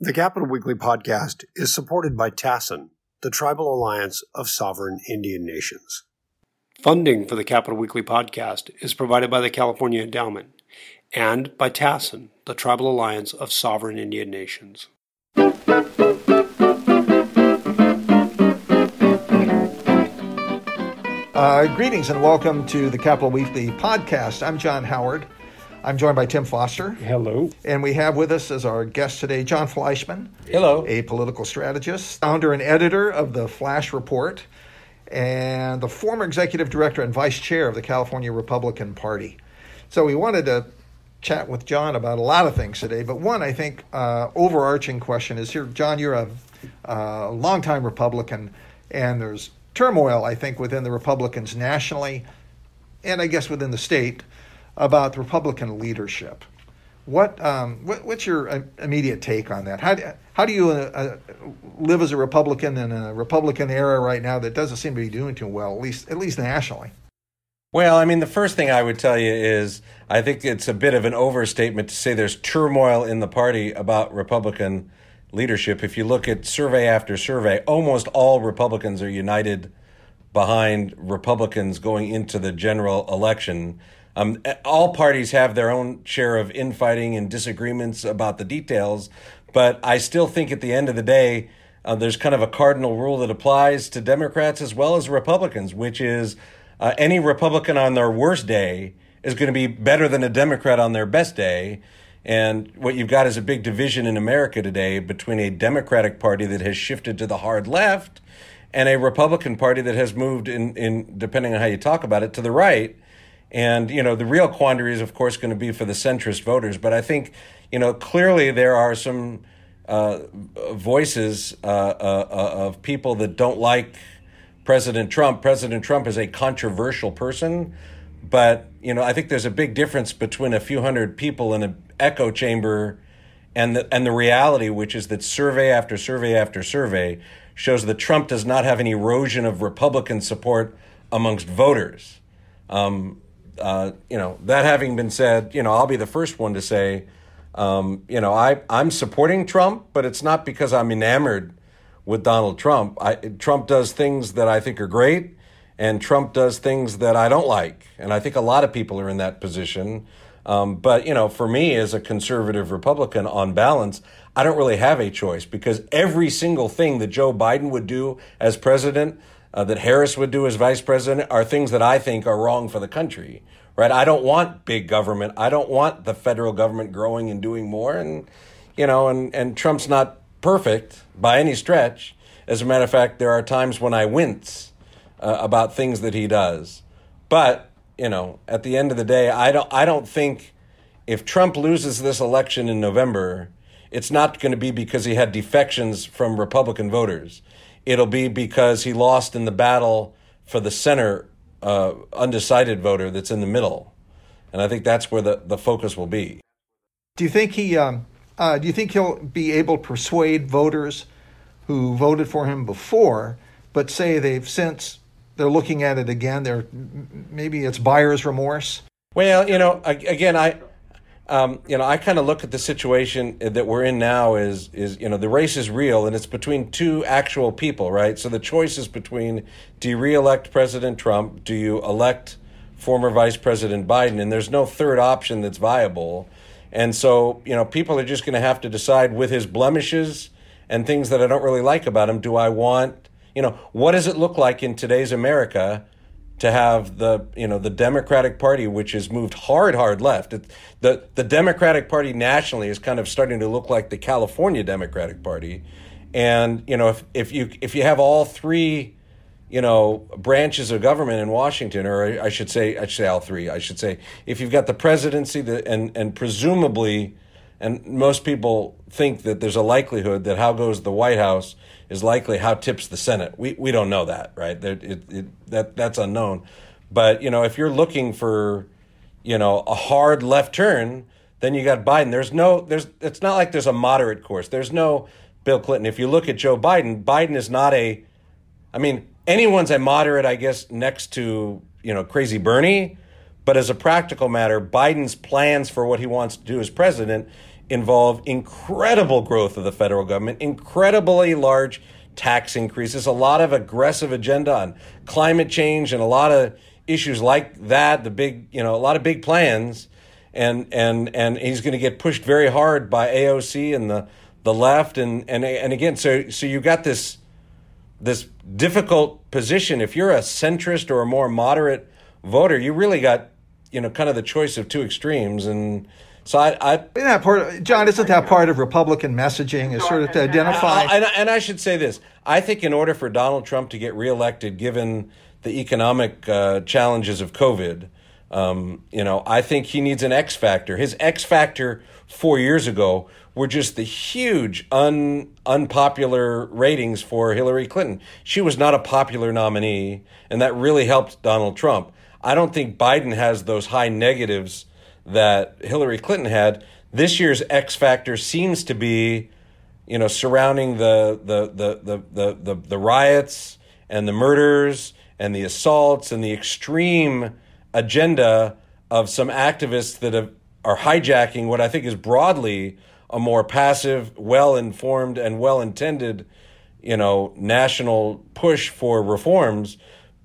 The Capital Weekly podcast is supported by TASIN, the Tribal Alliance of Sovereign Indian Nations. Funding for the Capital Weekly podcast is provided by the California Endowment and by TASIN, the Tribal Alliance of Sovereign Indian Nations. Uh, greetings and welcome to the Capital Weekly podcast. I'm John Howard. I'm joined by Tim Foster. Hello. And we have with us as our guest today Jon Fleischman. Hello. A political strategist, founder and editor of the Flash Report, and the former executive director and vice chair of the California Republican Party. So we wanted to chat with John about a lot of things today, but one, I think, uh, overarching question is here, John, you're a uh, longtime Republican, and there's turmoil, I think, within the Republicans nationally, and I guess within the state about the Republican leadership. What, um, what what's your uh, immediate take on that? How do, how do you uh, uh, live as a Republican in a Republican era right now that doesn't seem to be doing too well, at least at least nationally? Well, I mean, the first thing I would tell you is I think it's a bit of an overstatement to say there's turmoil in the party about Republican leadership. If you look at survey after survey, almost all Republicans are united behind Republicans going into the general election. Um, all parties have their own share of infighting and disagreements about the details, but I still think at the end of the day, uh, there's kind of a cardinal rule that applies to Democrats as well as Republicans, which is uh, any Republican on their worst day is going to be better than a Democrat on their best day. And what you've got is a big division in America today between a Democratic Party that has shifted to the hard left and a Republican Party that has moved in, in depending on how you talk about it, to the right. And, you know, the real quandary is, of course, going to be for the centrist voters. But I think, you know, clearly there are some uh, voices uh, uh, uh, of people that don't like President Trump. President Trump is a controversial person. But, you know, I think there's a big difference between a few hundred people in an echo chamber and the, and the reality, which is that survey after survey after survey shows that Trump does not have an erosion of Republican support amongst voters. Um, uh, you know, that having been said, you know, I'll be the first one to say, um, you know, I, I'm supporting Trump, but it's not because I'm enamored with Donald Trump. I, Trump does things that I think are great, and Trump does things that I don't like. And I think a lot of people are in that position. Um, but, you know, for me as a conservative Republican, on balance, I don't really have a choice because every single thing that Joe Biden would do as president, uh, that Harris would do as vice president, are things that I think are wrong for the country. Right? I don't want big government. I don't want the federal government growing and doing more. And you know, and and Trump's not perfect by any stretch. As a matter of fact, there are times when I wince uh, about things that he does. But you know, at the end of the day, I don't. I don't think if Trump loses this election in November it's not going to be because he had defections from Republican voters. It'll be because he lost in the battle for the center uh, undecided voter that's in the middle. And I think that's where the, the focus will be. Do you think he um, uh, do you think he'll be able to persuade voters who voted for him before, but say they've since they're looking at it again? They're maybe it's buyer's remorse. Well, you know, again, I um, you know, I kind of look at the situation that we're in now is is you know the race is real and it's between two actual people, right? So the choice is between do you reelect President Trump, do you elect former Vice President Biden, and there's no third option that's viable. And so you know people are just going to have to decide with his blemishes and things that I don't really like about him. Do I want you know what does it look like in today's America? To have the you know the Democratic Party, which has moved hard, hard left. It, the the Democratic Party nationally is kind of starting to look like the California Democratic Party, and you know if if you if you have all three, you know branches of government in Washington, or I should say I should say all three. I should say if you've got the presidency, the, and and presumably, and most people think that there's a likelihood that how goes the White House is likely how tips the Senate. We we don't know that, right? It, it, it, that that's unknown. But you know, if you're looking for, you know, a hard left turn, then you got Biden. There's no there's it's not like there's a moderate course. There's no Bill Clinton. If you look at Joe Biden, Biden is not a I mean, anyone's a moderate, I guess, next to, you know, crazy Bernie, but as a practical matter, Biden's plans for what he wants to do as president involve incredible growth of the federal government, incredibly large tax increases, a lot of aggressive agenda on climate change, and a lot of issues like that. The big, you know, a lot of big plans, and and and he's going to get pushed very hard by AOC and the the left, and and and again, so so you got this this difficult position. If you're a centrist or a more moderate voter, you really got you know kind of the choice of two extremes and so I, I that part of, John, isn't that part of Republican messaging is sort of to identify? And, and I should say this: I think in order for Donald Trump to get reelected, given the economic uh, challenges of COVID, um, you know, I think he needs an X factor. His X factor four years ago were just the huge un, unpopular ratings for Hillary Clinton. She was not a popular nominee, and that really helped Donald Trump. I don't think Biden has those high negatives that Hillary Clinton had. This year's X factor seems to be, you know, surrounding the the the the the, the, the riots and the murders and the assaults and the extreme agenda of some activists that have, are hijacking what I think is broadly a more passive, well informed, and well intended, you know, national push for reforms.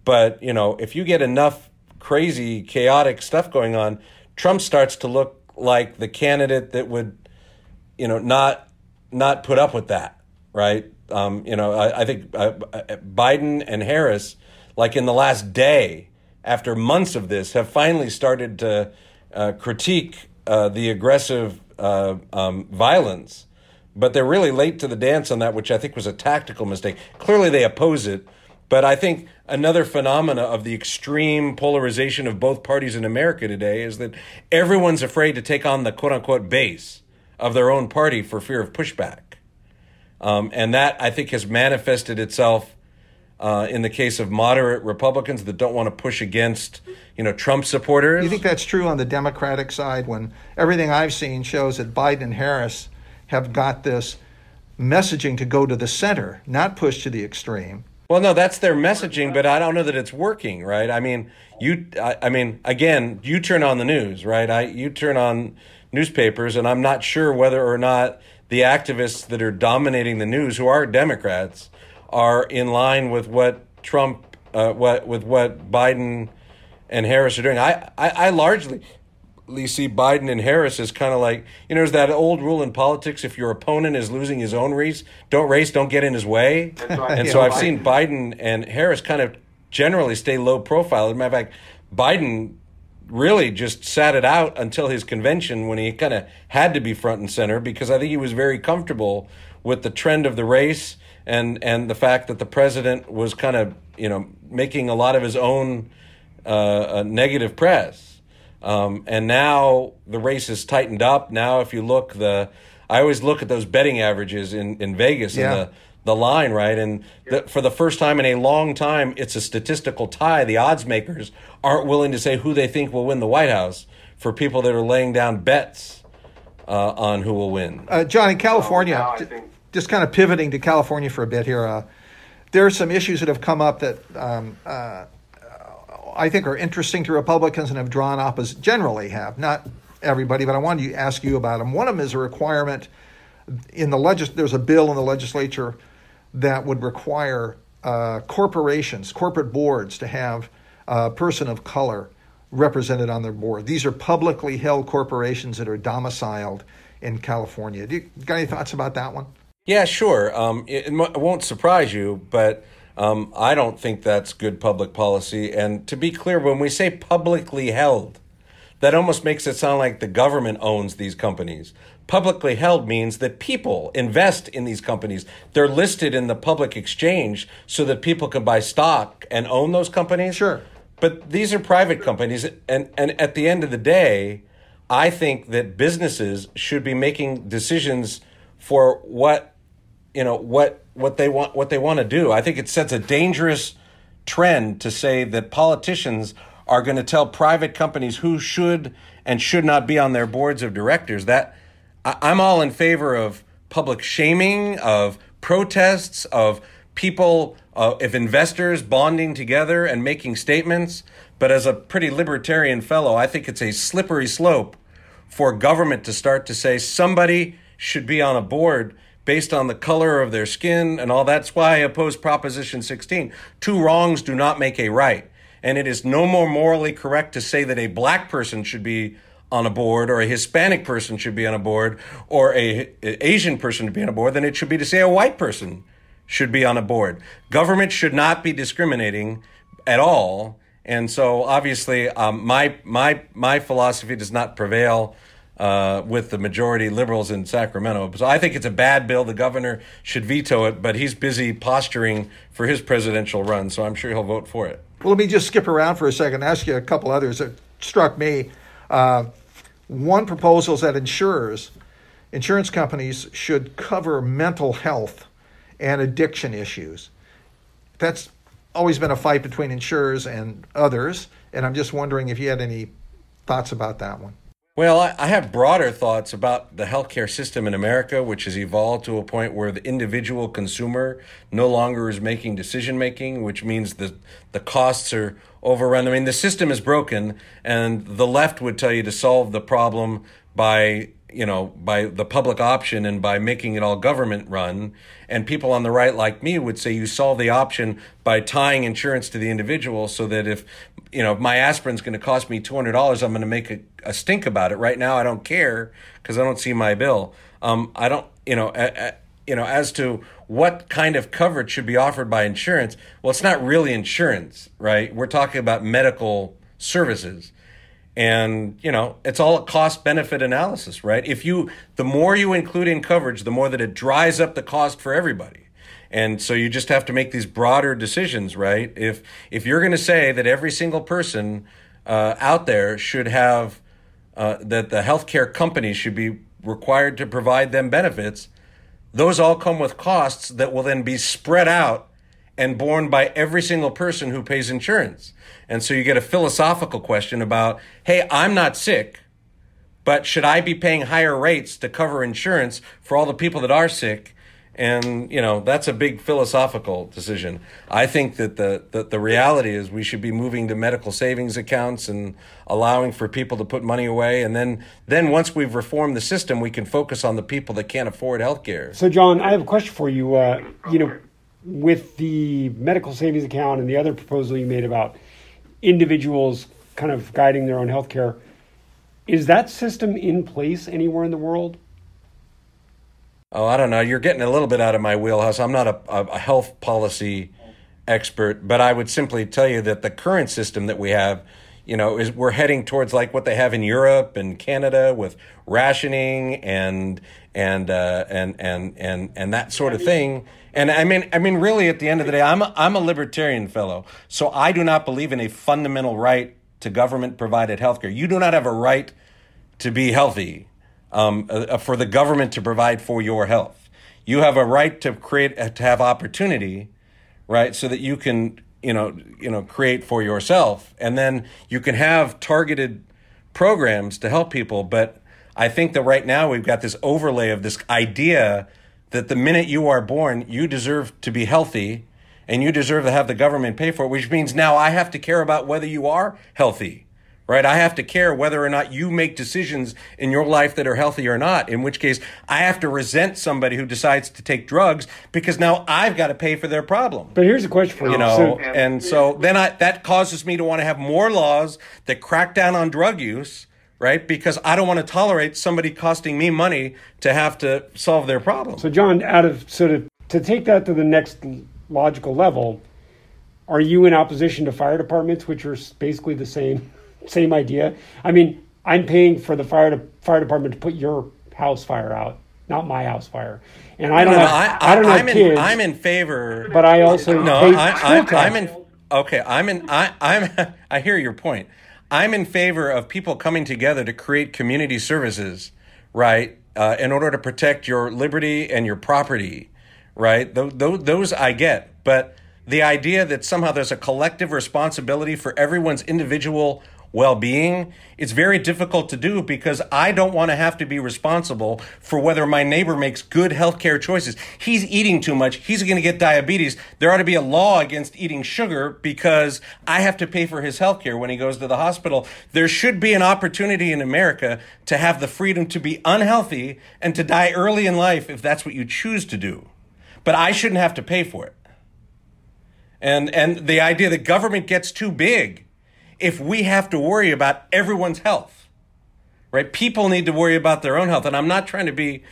But, you know, if you get enough crazy, chaotic stuff going on, Trump starts to look like the candidate that would, you know, not not put up with that, right? Um, you know, I, I think uh, uh, Biden and Harris, like in the last day after months of this, have finally started to uh, critique uh, the aggressive uh, um, violence, but they're really late to the dance on that, which I think was a tactical mistake. Clearly, they oppose it, but I think another phenomena of the extreme polarization of both parties in America today is that everyone's afraid to take on the quote unquote base of their own party for fear of pushback. Um, and that, I think, has manifested itself uh, in the case of moderate Republicans that don't want to push against, you know, Trump supporters. You think that's true on the Democratic side when everything I've seen shows that Biden and Harris have got this messaging to go to the center, not push to the extreme. Well, no, that's their messaging, but I don't know that it's working, right? I mean, you, I, I, mean, again, you turn on the news, right? I, you turn on newspapers, and I'm not sure whether or not the activists that are dominating the news, who are Democrats, are in line with what Trump, uh, what with what Biden and Harris are doing. I, I, I largely see Biden and Harris is kind of like, you know, there's that old rule in politics if your opponent is losing his own race, don't race, don't get in his way. and so I've seen Biden and Harris kind of generally stay low profile. As a matter of fact, Biden really just sat it out until his convention when he kind of had to be front and center because I think he was very comfortable with the trend of the race and and the fact that the president was kind of you know making a lot of his own uh, uh, negative press um, and now the race has tightened up. Now, if you look, the I always look at those betting averages in, in Vegas yeah. and the, the line, right? And the, for the first time in a long time, it's a statistical tie. The odds makers aren't willing to say who they think will win the White House for people that are laying down bets uh, on who will win. Uh, John, in California, oh, just kind of pivoting to California for a bit here, uh, there are some issues that have come up that um, uh, I think are interesting to Republicans and have drawn opposition, generally have, not everybody, but I wanted to ask you about them. One of them is a requirement in the legis- there's a bill in the legislature that would require uh, corporations, corporate boards to have a person of color represented on their board. These are publicly held corporations that are domiciled in California. Do you got any thoughts about that one? Yeah, sure. Um, it, it won't surprise you, but um, I don't think that's good public policy. And to be clear, when we say publicly held, that almost makes it sound like the government owns these companies. Publicly held means that people invest in these companies. They're listed in the public exchange so that people can buy stock and own those companies. Sure. But these are private companies. And, and at the end of the day, I think that businesses should be making decisions for what, you know, what what they want what they want to do. I think it sets a dangerous trend to say that politicians are going to tell private companies who should and should not be on their boards of directors. That I'm all in favor of public shaming, of protests, of people, uh, if investors bonding together and making statements. But as a pretty libertarian fellow, I think it's a slippery slope for government to start to say somebody should be on a board based on the color of their skin and all that's why I oppose Proposition 16. Two wrongs do not make a right. And it is no more morally correct to say that a black person should be on a board or a Hispanic person should be on a board or a, a Asian person to be on a board than it should be to say a white person should be on a board. Government should not be discriminating at all. And so obviously um, my my my philosophy does not prevail uh, with the majority liberals in Sacramento. So I think it's a bad bill. The governor should veto it, but he's busy posturing for his presidential run, so I'm sure he'll vote for it. Well, let me just skip around for a second and ask you a couple others that struck me. Uh, one proposal is that insurers, insurance companies, should cover mental health and addiction issues. That's always been a fight between insurers and others, and I'm just wondering if you had any thoughts about that one. Well, I have broader thoughts about the healthcare system in America, which has evolved to a point where the individual consumer no longer is making decision making, which means the the costs are overrun. I mean, the system is broken, and the left would tell you to solve the problem by you know, by the public option and by making it all government run. And people on the right, like me, would say you solve the option by tying insurance to the individual so that if, you know, if my aspirin's going to cost me $200, I'm going to make a, a, stink about it. Right now, I don't care because I don't see my bill. Um, I don't, you know, a, a, you know, as to what kind of coverage should be offered by insurance, well, it's not really insurance, right? We're talking about medical services and you know it's all a cost benefit analysis right? If you the more you include in coverage the more that it dries up the cost for everybody. And so you just have to make these broader decisions right? If if you're going to say that every single person uh, out there should have uh, that the healthcare companies should be required to provide them benefits those all come with costs that will then be spread out and borne by every single person who pays insurance. And so you get a philosophical question about, hey, I'm not sick, but should I be paying higher rates to cover insurance for all the people that are sick? And, you know, that's a big philosophical decision. I think that the, the, the reality is we should be moving to medical savings accounts and allowing for people to put money away. And then, then once we've reformed the system, we can focus on the people that can't afford health care. So, John, I have a question for you. Uh, you know, with the medical savings account and the other proposal you made about individuals kind of guiding their own health care, is that system in place anywhere in the world? Oh, I don't know. You're getting a little bit out of my wheelhouse. I'm not a, a health policy expert, but I would simply tell you that the current system that we have, you know, is we're heading towards like what they have in Europe and Canada with rationing and and uh, and and and and that sort of thing. And I mean, I mean, really, at the end of the day, I'm a, I'm a libertarian fellow, so I do not believe in a fundamental right to government provided health care. You do not have a right to be healthy um, uh, for the government to provide for your health. You have a right to create uh, to have opportunity, right, so that you can you know you know create for yourself, and then you can have targeted programs to help people. But I think that right now we've got this overlay of this idea that the minute you are born, you deserve to be healthy and you deserve to have the government pay for it, which means now I have to care about whether you are healthy, right? I have to care whether or not you make decisions in your life that are healthy or not, in which case I have to resent somebody who decides to take drugs because now I've got to pay for their problem. But here's a question for you. You know, so, and so then I, that causes me to want to have more laws that crack down on drug use right? Because I don't want to tolerate somebody costing me money to have to solve their problem. So, John, out of sort of to take that to the next logical level, are you in opposition to fire departments, which are basically the same same idea? I mean, I'm paying for the fire de- fire department to put your house fire out, not my house fire. And I don't no, have, I, I, I, don't have I'm kids. In, I'm in favor, but I also no. I, I, I'm in. Okay, I'm in. I, I'm. I hear your point. I'm in favor of people coming together to create community services, right? Uh, in order to protect your liberty and your property, right? Th- th- those I get. But the idea that somehow there's a collective responsibility for everyone's individual well being, it's very difficult to do because I don't want to have to be responsible for whether my neighbor makes good healthcare choices. He's eating too much. He's going to get diabetes. There ought to be a law against eating sugar because I have to pay for his healthcare when he goes to the hospital. There should be an opportunity in America to have the freedom to be unhealthy and to die early in life if that's what you choose to do. But I shouldn't have to pay for it. And, and the idea that government gets too big if we have to worry about everyone's health, right? People need to worry about their own health. And I'm not trying to be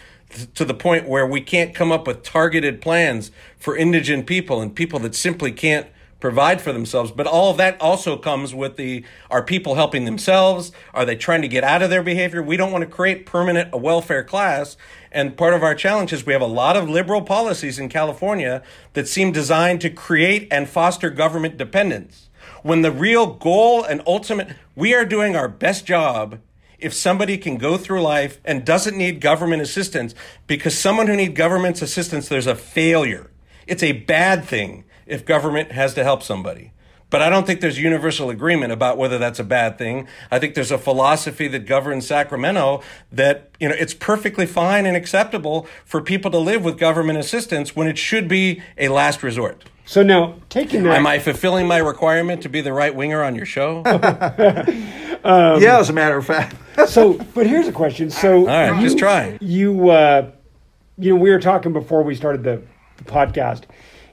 to the point where we can't come up with targeted plans for indigent people and people that simply can't provide for themselves. But all of that also comes with the are people helping themselves? Are they trying to get out of their behavior? We don't want to create permanent a welfare class. And part of our challenge is we have a lot of liberal policies in California that seem designed to create and foster government dependence when the real goal and ultimate, we are doing our best job if somebody can go through life and doesn't need government assistance because someone who needs government's assistance, there's a failure. It's a bad thing if government has to help somebody. But I don't think there's universal agreement about whether that's a bad thing. I think there's a philosophy that governs Sacramento that, you know, it's perfectly fine and acceptable for people to live with government assistance when it should be a last resort. So now, taking that, am I fulfilling my requirement to be the right winger on your show? um, yeah, as a matter of fact. so, but here's a question. So, all right, you, just try. You, uh, you know, we were talking before we started the, the podcast,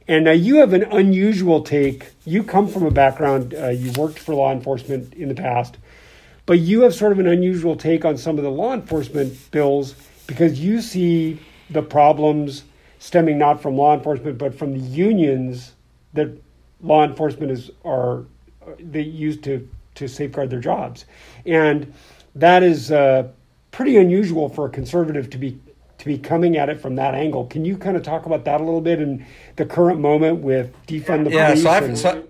and uh, you have an unusual take. You come from a background. Uh, you worked for law enforcement in the past, but you have sort of an unusual take on some of the law enforcement bills because you see the problems stemming not from law enforcement but from the unions that law enforcement is are they use to to safeguard their jobs, and that is uh, pretty unusual for a conservative to be to be coming at it from that angle. Can you kind of talk about that a little bit and the current moment with defund the yeah, police? So I've, and, so,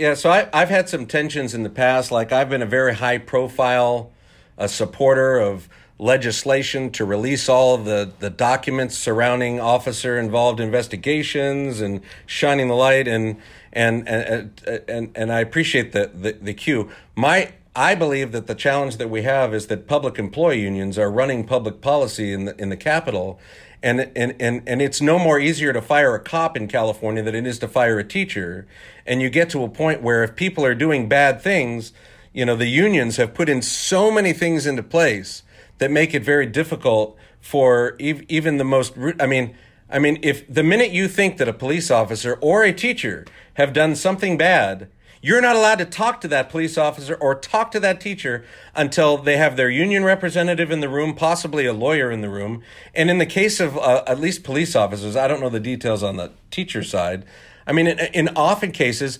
yeah, so I, I've had some tensions in the past. Like I've been a very high profile uh, supporter of legislation to release all the, the documents surrounding officer involved investigations and shining the light and and and and, and I appreciate the, the, the cue. My I believe that the challenge that we have is that public employee unions are running public policy in the in the capital and and and and it's no more easier to fire a cop in California than it is to fire a teacher. And you get to a point where if people are doing bad things, you know, the unions have put in so many things into place that make it very difficult for even the most I mean I mean if the minute you think that a police officer or a teacher have done something bad you're not allowed to talk to that police officer or talk to that teacher until they have their union representative in the room, possibly a lawyer in the room. And in the case of uh, at least police officers, I don't know the details on the teacher side. I mean, in, in often cases,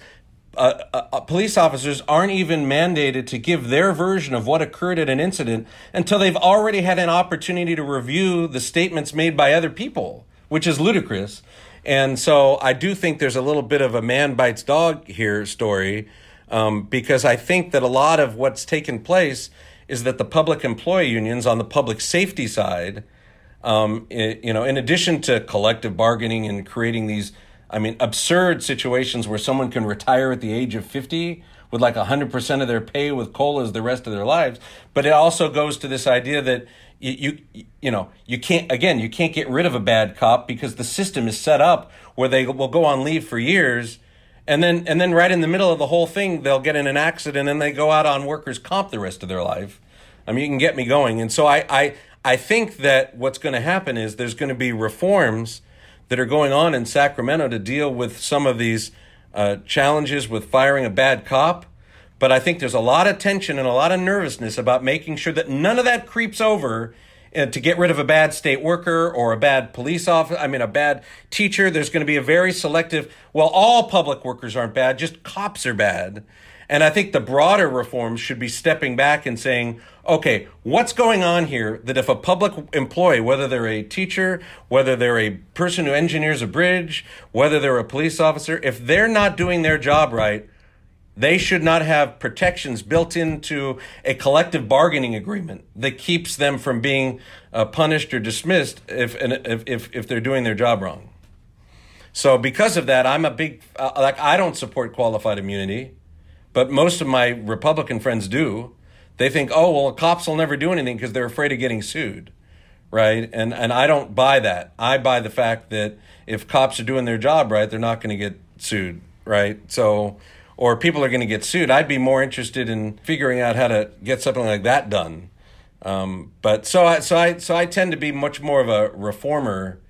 uh, uh, uh, police officers aren't even mandated to give their version of what occurred at an incident until they've already had an opportunity to review the statements made by other people, which is ludicrous. And so I do think there's a little bit of a man bites dog here story um, because I think that a lot of what's taken place is that the public employee unions on the public safety side, um, it, you know, in addition to collective bargaining and creating these I mean, absurd situations where someone can retire at the age of 50 with like 100% of their pay with COLAs the rest of their lives. But it also goes to this idea that you, you, you know, you can't, again, you can't get rid of a bad cop because the system is set up where they will go on leave for years. And then, and then right in the middle of the whole thing, they'll get in an accident and they go out on workers' comp the rest of their life. I mean, you can get me going. And so I, I, I think that what's going to happen is there's going to be reforms that are going on in Sacramento to deal with some of these uh, challenges with firing a bad cop. But I think there's a lot of tension and a lot of nervousness about making sure that none of that creeps over uh, to get rid of a bad state worker or a bad police officer, I mean, a bad teacher. There's going to be a very selective, well, all public workers aren't bad, just cops are bad. And I think the broader reforms should be stepping back and saying, okay, what's going on here that if a public employee, whether they're a teacher, whether they're a person who engineers a bridge, whether they're a police officer, if they're not doing their job right, they should not have protections built into a collective bargaining agreement that keeps them from being uh, punished or dismissed if, if, if, they're doing their job wrong. So because of that, I'm a big, uh, like, I don't support qualified immunity but most of my Republican friends do. They think, oh, well, cops will never do anything because they're afraid of getting sued, right? And and I don't buy that. I buy the fact that if cops are doing their job right, they're not going to get sued, right? So, or people are going to get sued. I'd be more interested in figuring out how to get something like that done. Um, but so I so I so I tend to be much more of a reformer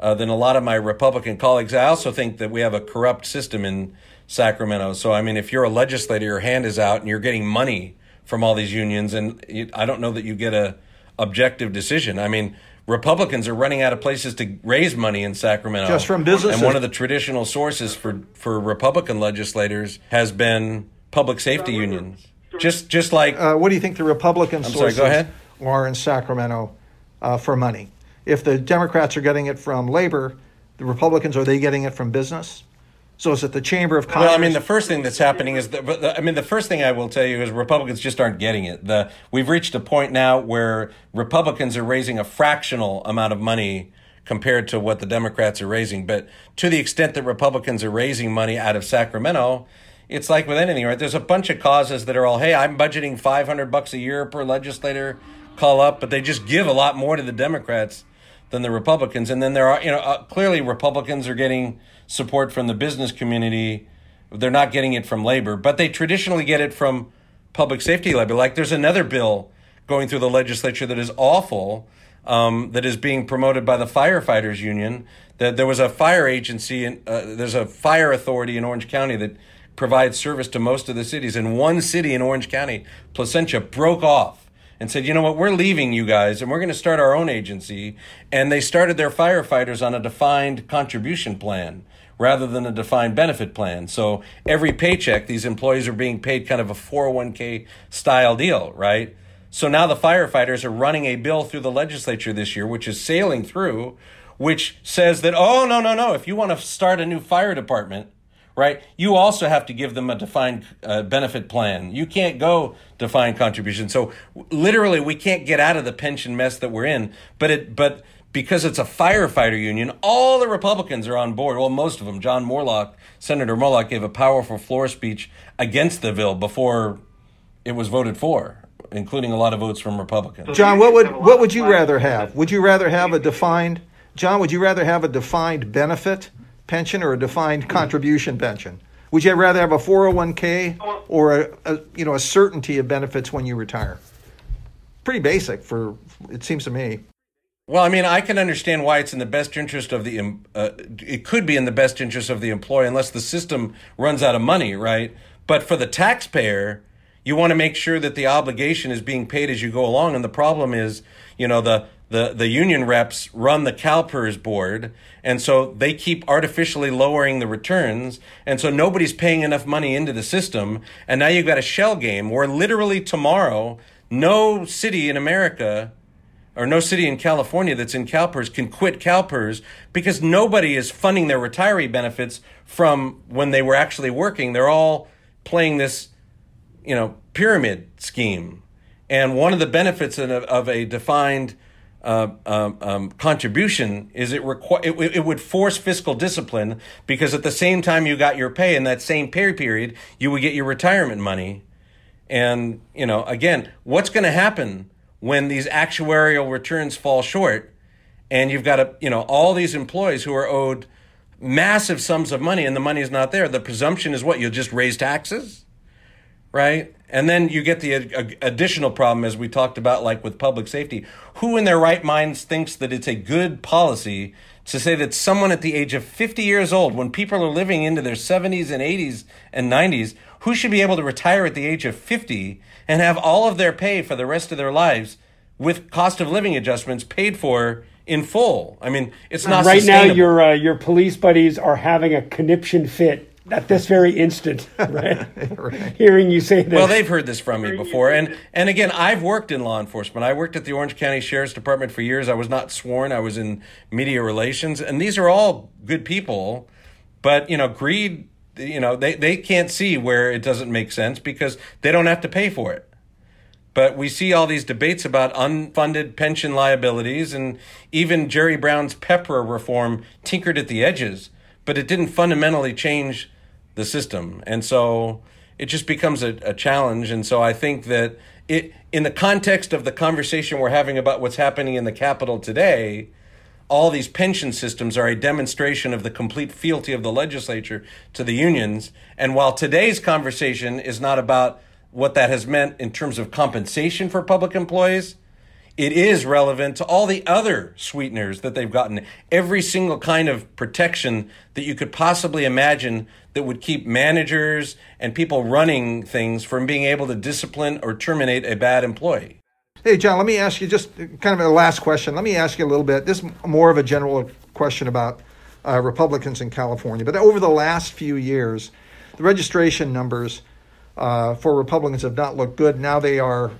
uh, than a lot of my Republican colleagues. I also think that we have a corrupt system in Sacramento. So I mean, if you're a legislator, your hand is out and you're getting money from all these unions, and I don't know that you get a objective decision. I mean, Republicans are running out of places to raise money in Sacramento. Just from businesses. And one of the traditional sources for, for Republican legislators has been public safety unions. Just just like uh, what do you think the Republican I'm sources sorry, go ahead. are in Sacramento uh, for money? If the Democrats are getting it from labor, the Republicans are they getting it from business? So is it the Chamber of Commerce? Well, I mean, the first thing that's happening is but the, I mean, the first thing I will tell you is Republicans just aren't getting it. The we've reached a point now where Republicans are raising a fractional amount of money compared to what the Democrats are raising. But to the extent that Republicans are raising money out of Sacramento, it's like with anything, right? There's a bunch of causes that are all, hey, I'm budgeting 500 bucks a year per legislator, call up, but they just give a lot more to the Democrats than the Republicans. And then there are, you know, uh, clearly Republicans are getting support from the business community. They're not getting it from labor, but they traditionally get it from public safety labor. Like there's another bill going through the legislature that is awful, um, that is being promoted by the firefighters union. That there was a fire agency and uh, there's a fire authority in Orange County that provides service to most of the cities. And one city in Orange County, Placentia, broke off and said, you know what, we're leaving you guys and we're going to start our own agency. And they started their firefighters on a defined contribution plan rather than a defined benefit plan. So every paycheck, these employees are being paid kind of a 401k style deal, right? So now the firefighters are running a bill through the legislature this year, which is sailing through, which says that, oh, no, no, no, if you want to start a new fire department, right, you also have to give them a defined uh, benefit plan. You can't go defined contribution. So literally, we can't get out of the pension mess that we're in. But it, but because it's a firefighter union, all the Republicans are on board. Well, most of them. John Moorlach, Senator Moorlach, gave a powerful floor speech against the bill before it was voted for, including a lot of votes from Republicans. John, what would what would you rather have? Would you rather have a defined John? Would you rather have a defined benefit pension or a defined contribution pension? Would you rather have a 401k or a, a you know a certainty of benefits when you retire? Pretty basic for it seems to me. Well, I mean, I can understand why it's in the best interest of the. Uh, it could be in the best interest of the employee unless the system runs out of money, right? But for the taxpayer, you want to make sure that the obligation is being paid as you go along. And the problem is, you know, the the the union reps run the CalPERS board, and so they keep artificially lowering the returns, and so nobody's paying enough money into the system. And now you've got a shell game where literally tomorrow, no city in America or no city in California that's in CalPERS can quit CalPERS because nobody is funding their retiree benefits from when they were actually working. They're all playing this, you know, pyramid scheme. And one of the benefits of, of a defined uh, um, um, contribution is it, requ- it, it would force fiscal discipline because at the same time you got your pay in that same pay period, you would get your retirement money. And, you know, again, what's going to happen when these actuarial returns fall short and you've got a, you know all these employees who are owed massive sums of money and the money is not there the presumption is what you'll just raise taxes? Right? And then you get the additional problem as we talked about like with public safety. Who in their right minds thinks that it's a good policy to say that someone at the age of 50 years old when people are living into their 70s and 80s and 90s who should be able to retire at the age of 50 and have all of their pay for the rest of their lives with cost of living adjustments paid for in full. I mean, it's not right now. Your uh, your police buddies are having a conniption fit at this very instant, right? right? Hearing you say that. Well, they've heard this from me before, and and again, I've worked in law enforcement. I worked at the Orange County Sheriff's Department for years. I was not sworn. I was in media relations, and these are all good people, but you know, greed you know they, they can't see where it doesn't make sense because they don't have to pay for it but we see all these debates about unfunded pension liabilities and even jerry brown's pepra reform tinkered at the edges but it didn't fundamentally change the system and so it just becomes a, a challenge. And so I think that it, in the context of the conversation we're having about what's happening in the Capitol today, all these pension systems are a demonstration of the complete fealty of the legislature to the unions. And while today's conversation is not about what that has meant in terms of compensation for public employees, it is relevant to all the other sweeteners that they've gotten. Every single kind of protection that you could possibly imagine that would keep managers and people running things from being able to discipline or terminate a bad employee. Hey, John, let me ask you just kind of a last question. Let me ask you a little bit. This is more of a general question about uh, Republicans in California. But over the last few years, the registration numbers uh, for Republicans have not looked good. Now they are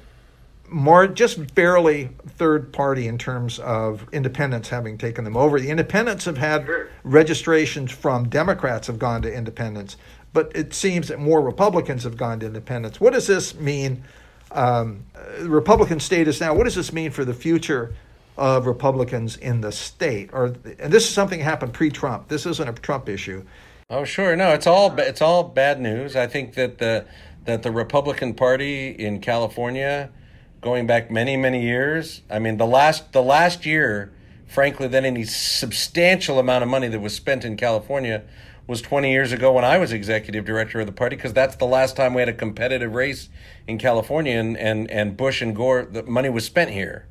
more just barely third party in terms of independents having taken them over. The independents have had sure. registrations from Democrats have gone to independents, but it seems that more Republicans have gone to independents. What does this mean? Um, Republican status now. What does this mean for the future of Republicans in the state? Or and this is something happened pre-Trump. This isn't a Trump issue. Oh, sure. No, it's all it's all bad news. I think that the that the Republican Party in California going back many many years. I mean, the last the last year, frankly, that any substantial amount of money that was spent in California was 20 years ago when I was executive director of the party because that's the last time we had a competitive race in California and and, and Bush and Gore the money was spent here.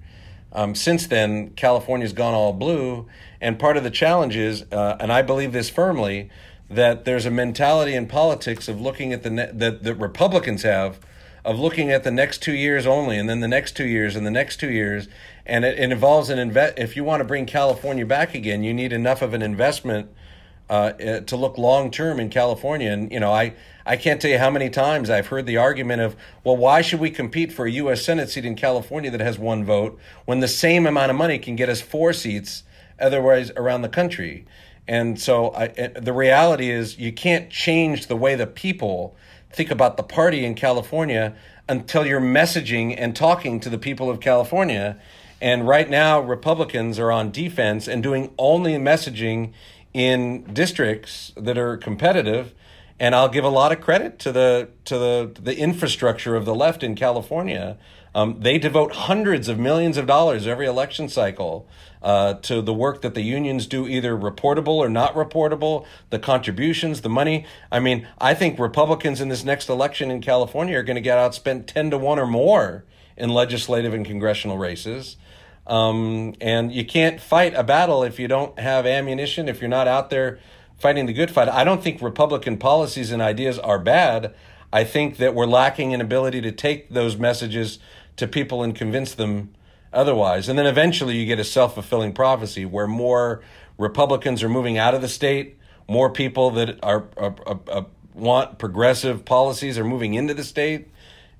Um, since then, California's gone all blue, and part of the challenge is, uh, and I believe this firmly, that there's a mentality in politics of looking at the ne- that the Republicans have of looking at the next two years only, and then the next two years, and the next two years, and it, it involves an invest. If you want to bring California back again, you need enough of an investment uh, eh, to look long term in California. And you know, I I can't tell you how many times I've heard the argument of, well, why should we compete for a U.S. Senate seat in California that has one vote when the same amount of money can get us four seats otherwise around the country? And so I, eh, the reality is, you can't change the way the people think about the party in California until you're messaging and talking to the people of California. And right now, Republicans are on defense and doing only messaging in districts that are competitive. And I'll give a lot of credit to the to the the infrastructure of the left in California. Um, they devote hundreds of millions of dollars every election cycle uh, to the work that the unions do, either reportable or not reportable, the contributions, the money. I mean, I think Republicans in this next election in California are going to get outspent 10 to 1 or more in legislative and congressional races. Um, and you can't fight a battle if you don't have ammunition, if you're not out there fighting the good fight. I don't think Republican policies and ideas are bad. I think that we're lacking an ability to take those messages to people and convince them otherwise. And then eventually you get a self fulfilling prophecy where more Republicans are moving out of the state, more people that are, are, are, are, want progressive policies are moving into the state.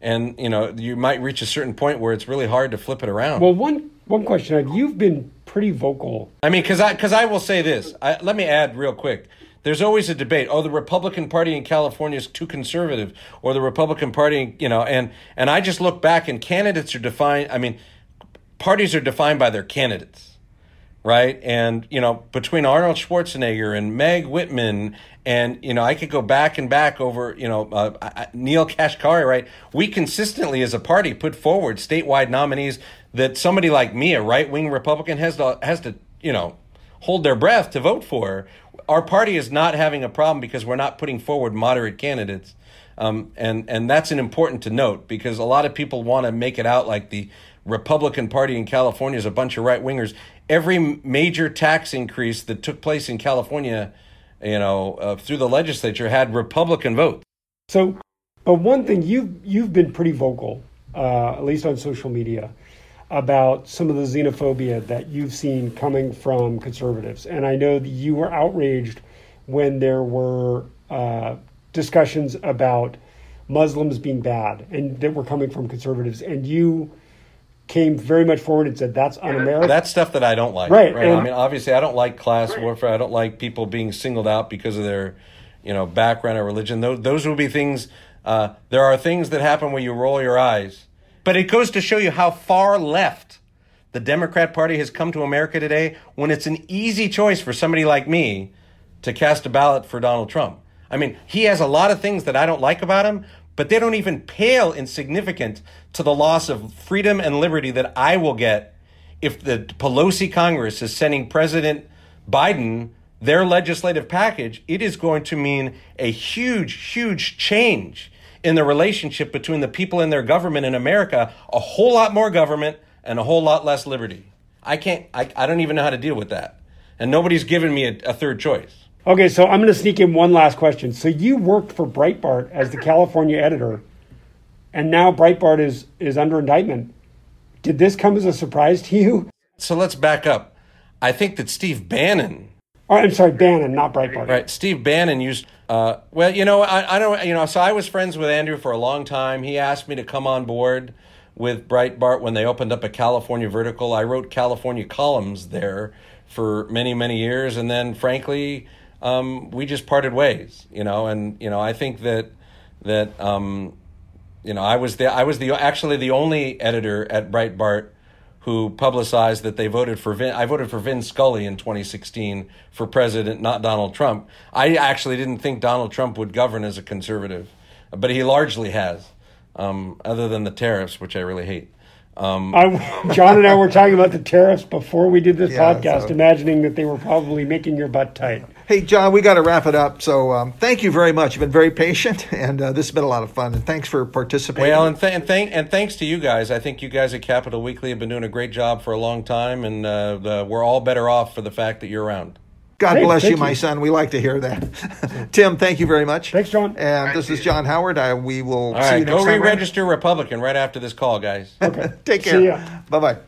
And you know you might reach a certain point where it's really hard to flip it around. Well, one one question you've been pretty vocal. I mean, because I because I will say this. I, let me add real quick. There's always a debate. Oh, the Republican Party in California is too conservative, or the Republican Party, you know, and and I just look back and candidates are defined. I mean, parties are defined by their candidates, right? And you know, between Arnold Schwarzenegger and Meg Whitman, and you know, I could go back and back over, you know, uh, Neel Kashkari, right? We consistently, as a party, put forward statewide nominees that somebody like me, a right wing Republican, has to has to, you know, hold their breath to vote for. Our party is not having a problem because we're not putting forward moderate candidates. Um, and and that's an important to note because a lot of people want to make it out like the Republican Party in California is a bunch of right wingers. Every major tax increase that took place in California, you know, uh, through the legislature had Republican votes. So, but one thing you've you've been pretty vocal, uh, at least on social media, about some of the xenophobia that you've seen coming from conservatives, and I know that you were outraged when there were uh, discussions about Muslims being bad and that were coming from conservatives, and you came very much forward and said that's un-American. That's stuff that I don't like. Right. right? I mean, obviously, I don't like class right. warfare. I don't like people being singled out because of their, you know, background or religion. Those those will be things. Uh, there are things that happen when you roll your eyes, but it goes to show you how far left the Democrat Party has come to America today. When it's an easy choice for somebody like me to cast a ballot for Donald Trump. I mean, he has a lot of things that I don't like about him, but they don't even pale in significance to the loss of freedom and liberty that I will get if the Pelosi Congress is sending President Biden their legislative package. It is going to mean a huge, huge change in the relationship between the people and their government in America. A whole lot more government and a whole lot less liberty. I can't, I, I don't even know how to deal with that. And nobody's given me a, a third choice. Okay, so I'm going to sneak in one last question. So you worked for Breitbart as the California editor, and now Breitbart is is under indictment. Did this come as a surprise to you? So let's back up. I think that Steve Bannon. Oh, I'm sorry, Bannon, not Breitbart. Right, Steve Bannon used. Uh, well, you know, I, I don't. You know, so I was friends with Andrew for a long time. He asked me to come on board with Breitbart when they opened up a California vertical. I wrote California columns there for many, many years, and then, frankly, um, we just parted ways. You know, and you know, I think that that um, you know, I was the I was the actually the only editor at Breitbart who publicized that they voted for Vin. I voted for Vin Scully in 2016 for president, not Donald Trump. I actually didn't think Donald Trump would govern as a conservative, but he largely has, um, other than the tariffs, which I really hate. Um, I, John and I were talking about the tariffs before we did this Yeah, podcast, so- imagining that they were probably making your butt tight. Hey, John, we got to wrap it up. So um, thank you very much. You've been very patient, and uh, this has been a lot of fun. And thanks for participating. Well, and, th- and, thank- and thanks to you guys. I think you guys at Capitol Weekly have been doing a great job for a long time, and uh, the, we're all better off for the fact that you're around. God Hey, bless you, my you. son. We like to hear that. Tim, thank you very much. Thanks, John. And this is John Howard. I, we will All see right, you next go time. around. re-register Republican right after this call, guys. Okay. Take See care. ya. Bye bye.